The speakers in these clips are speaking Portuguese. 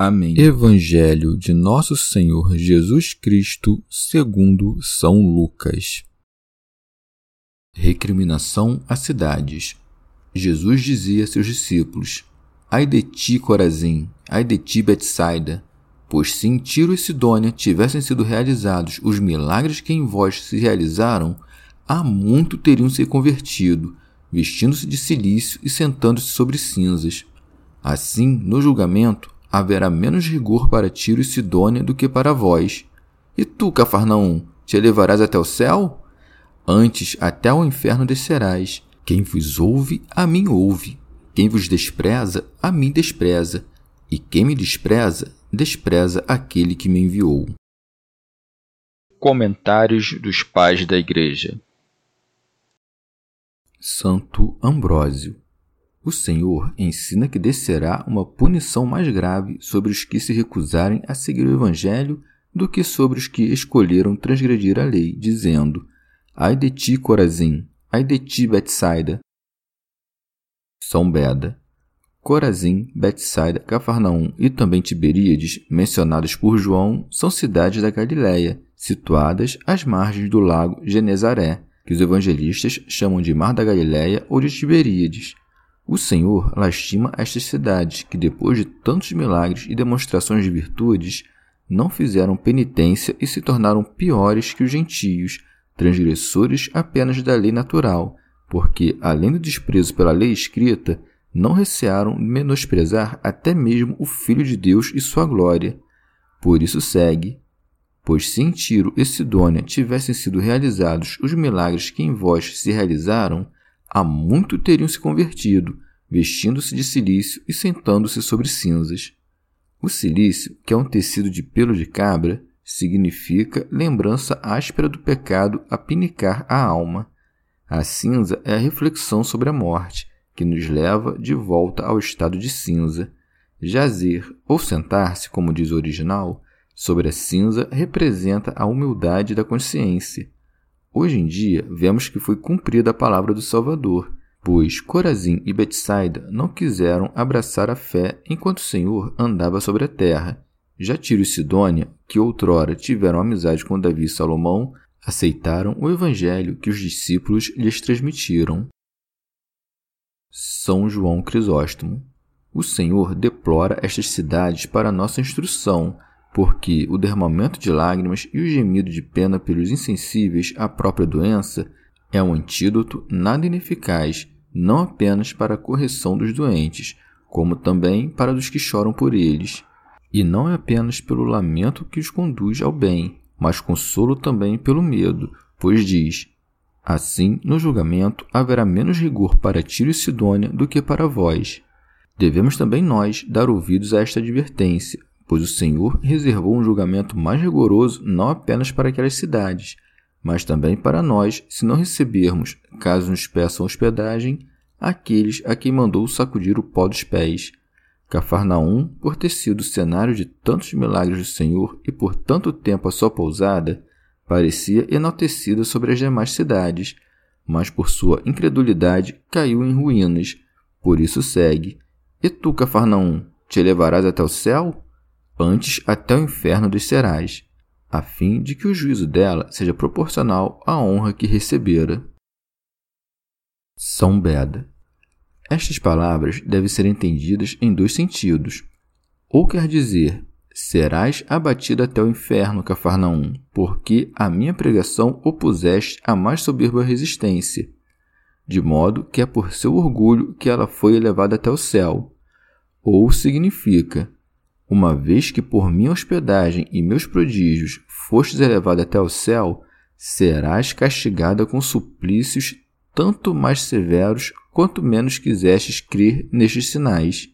Amém. Evangelho de Nosso Senhor Jesus Cristo, segundo São Lucas. Recriminação a cidades. Jesus dizia a seus discípulos: Ai de ti, Corazim, ai de ti, Betsaida, pois se em Tiro e Sidônia tivessem sido realizados os milagres que em vós se realizaram, há muito teriam se convertido, vestindo-se de cilício e sentando-se sobre cinzas. Assim, no julgamento, haverá menos rigor para Tiro e Sidônia do que para vós. E tu, Cafarnaum, te elevarás até o céu? Antes até ao inferno descerás. Quem vos ouve, a mim ouve. Quem vos despreza, a mim despreza. E quem me despreza, despreza aquele que me enviou. Comentários dos Pais da Igreja Santo Ambrósio o Senhor ensina que descerá uma punição mais grave sobre os que se recusarem a seguir o Evangelho do que sobre os que escolheram transgredir a lei, dizendo: Ai de ti, Corazim! Ai de ti, Betsaida! São Beda. Corazim, Betsaida, Cafarnaum e também Tiberíades, mencionados por João, são cidades da Galiléia, situadas às margens do lago Genezaré, que os evangelistas chamam de Mar da Galiléia ou de Tiberíades. O Senhor lastima estas cidades que, depois de tantos milagres e demonstrações de virtudes, não fizeram penitência e se tornaram piores que os gentios, transgressores apenas da lei natural, porque, além do desprezo pela lei escrita, não recearam menosprezar até mesmo o Filho de Deus e sua glória. Por isso segue. Pois se em Tiro e Sidônia tivessem sido realizados os milagres que em vós se realizaram, há muito teriam se convertido, vestindo-se de silício e sentando-se sobre cinzas. O silício, que é um tecido de pelo de cabra, significa lembrança áspera do pecado a pinicar a alma. A cinza é a reflexão sobre a morte, que nos leva de volta ao estado de cinza. Jazer, ou sentar-se, como diz o original, sobre a cinza representa a humildade da consciência, Hoje em dia, vemos que foi cumprida a palavra do Salvador, pois Corazim e Betsaida não quiseram abraçar a fé enquanto o Senhor andava sobre a terra. Já Tiro e Sidônia, que outrora tiveram amizade com Davi e Salomão, aceitaram o evangelho que os discípulos lhes transmitiram. São João Crisóstomo. O Senhor deplora estas cidades para nossa instrução, porque o derramamento de lágrimas e o gemido de pena pelos insensíveis à própria doença é um antídoto nada ineficaz, não apenas para a correção dos doentes, como também para dos que choram por eles. E não é apenas pelo lamento que os conduz ao bem, mas consolo também pelo medo, pois diz: Assim, no julgamento haverá menos rigor para Tiro e Sidônia do que para vós. Devemos também nós dar ouvidos a esta advertência, pois o Senhor reservou um julgamento mais rigoroso não apenas para aquelas cidades, mas também para nós, se não recebermos, caso nos peçam hospedagem, aqueles a quem mandou sacudir o pó dos pés. Cafarnaum, por ter sido cenário de tantos milagres do Senhor e por tanto tempo a sua pousada, parecia enaltecida sobre as demais cidades, mas por sua incredulidade caiu em ruínas. Por isso segue: E tu, Cafarnaum, te elevarás até o céu? Antes até o inferno descerás, a fim de que o juízo dela seja proporcional à honra que recebera. São Beda. Estas palavras devem ser entendidas em dois sentidos. Ou quer dizer, Serás abatido até o inferno, Cafarnaum, porque a minha pregação opuseste a mais soberba resistência, de modo que é por seu orgulho que ela foi elevada até o céu. Ou significa, uma vez que por minha hospedagem e meus prodígios fostes elevado até o céu, serás castigada com suplícios tanto mais severos quanto menos quisestes crer nestes sinais.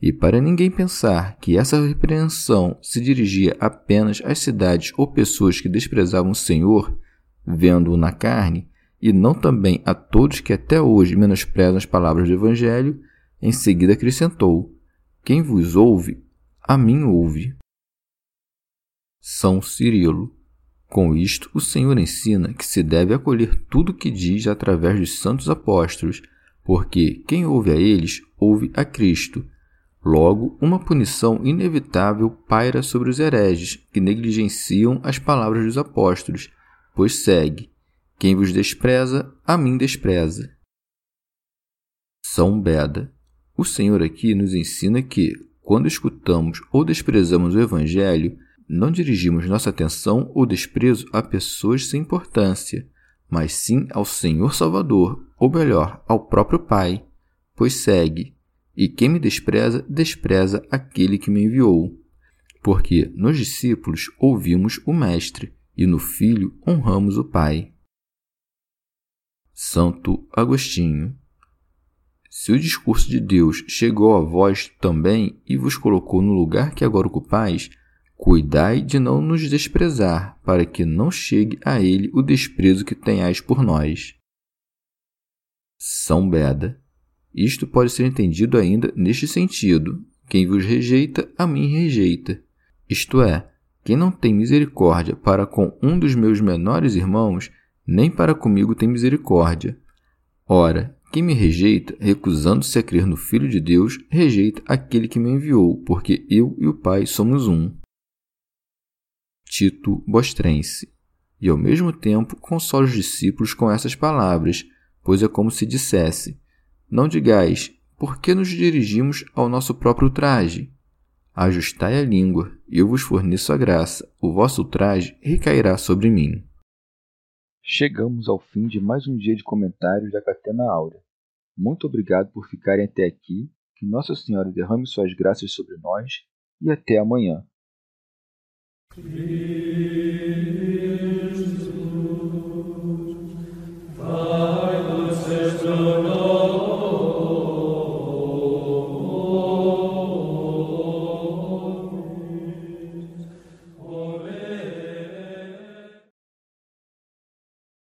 E para ninguém pensar que essa repreensão se dirigia apenas às cidades ou pessoas que desprezavam o Senhor, vendo-o na carne, e não também a todos que até hoje menosprezam as palavras do Evangelho, em seguida acrescentou: Quem vos ouve, a mim ouve. São Cirilo. Com isto, o Senhor ensina que se deve acolher tudo o que diz através dos santos apóstolos, porque quem ouve a eles, ouve a Cristo Logo, uma punição inevitável paira sobre os hereges que negligenciam as palavras dos apóstolos, pois segue: Quem vos despreza, a mim despreza. São Beda. O Senhor aqui nos ensina que, quando escutamos ou desprezamos o Evangelho, não dirigimos nossa atenção ou desprezo a pessoas sem importância, mas sim ao Senhor Salvador, ou melhor, ao próprio Pai, pois segue: e quem me despreza, despreza aquele que me enviou. Porque nos discípulos ouvimos o Mestre, e no Filho honramos o Pai. Santo Agostinho. Se o discurso de Deus chegou a vós também e vos colocou no lugar que agora ocupais, cuidai de não nos desprezar, para que não chegue a ele o desprezo que tenhais por nós. São Beda. Isto pode ser entendido ainda neste sentido: quem vos rejeita, a mim rejeita. Isto é, quem não tem misericórdia para com um dos meus menores irmãos, nem para comigo tem misericórdia. Ora, quem me rejeita, recusando-se a crer no Filho de Deus, rejeita aquele que me enviou, porque eu e o Pai somos um. Tito Bostrense. E ao mesmo tempo consola os discípulos com essas palavras, pois é como se dissesse: não digais, por que nos dirigimos ao nosso próprio traje? Ajustai a língua, eu vos forneço a graça. O vosso traje recairá sobre mim. Chegamos ao fim de mais um dia de comentários da Catena Áurea. Muito obrigado por ficarem até aqui. Que Nossa Senhora derrame suas graças sobre nós e até amanhã.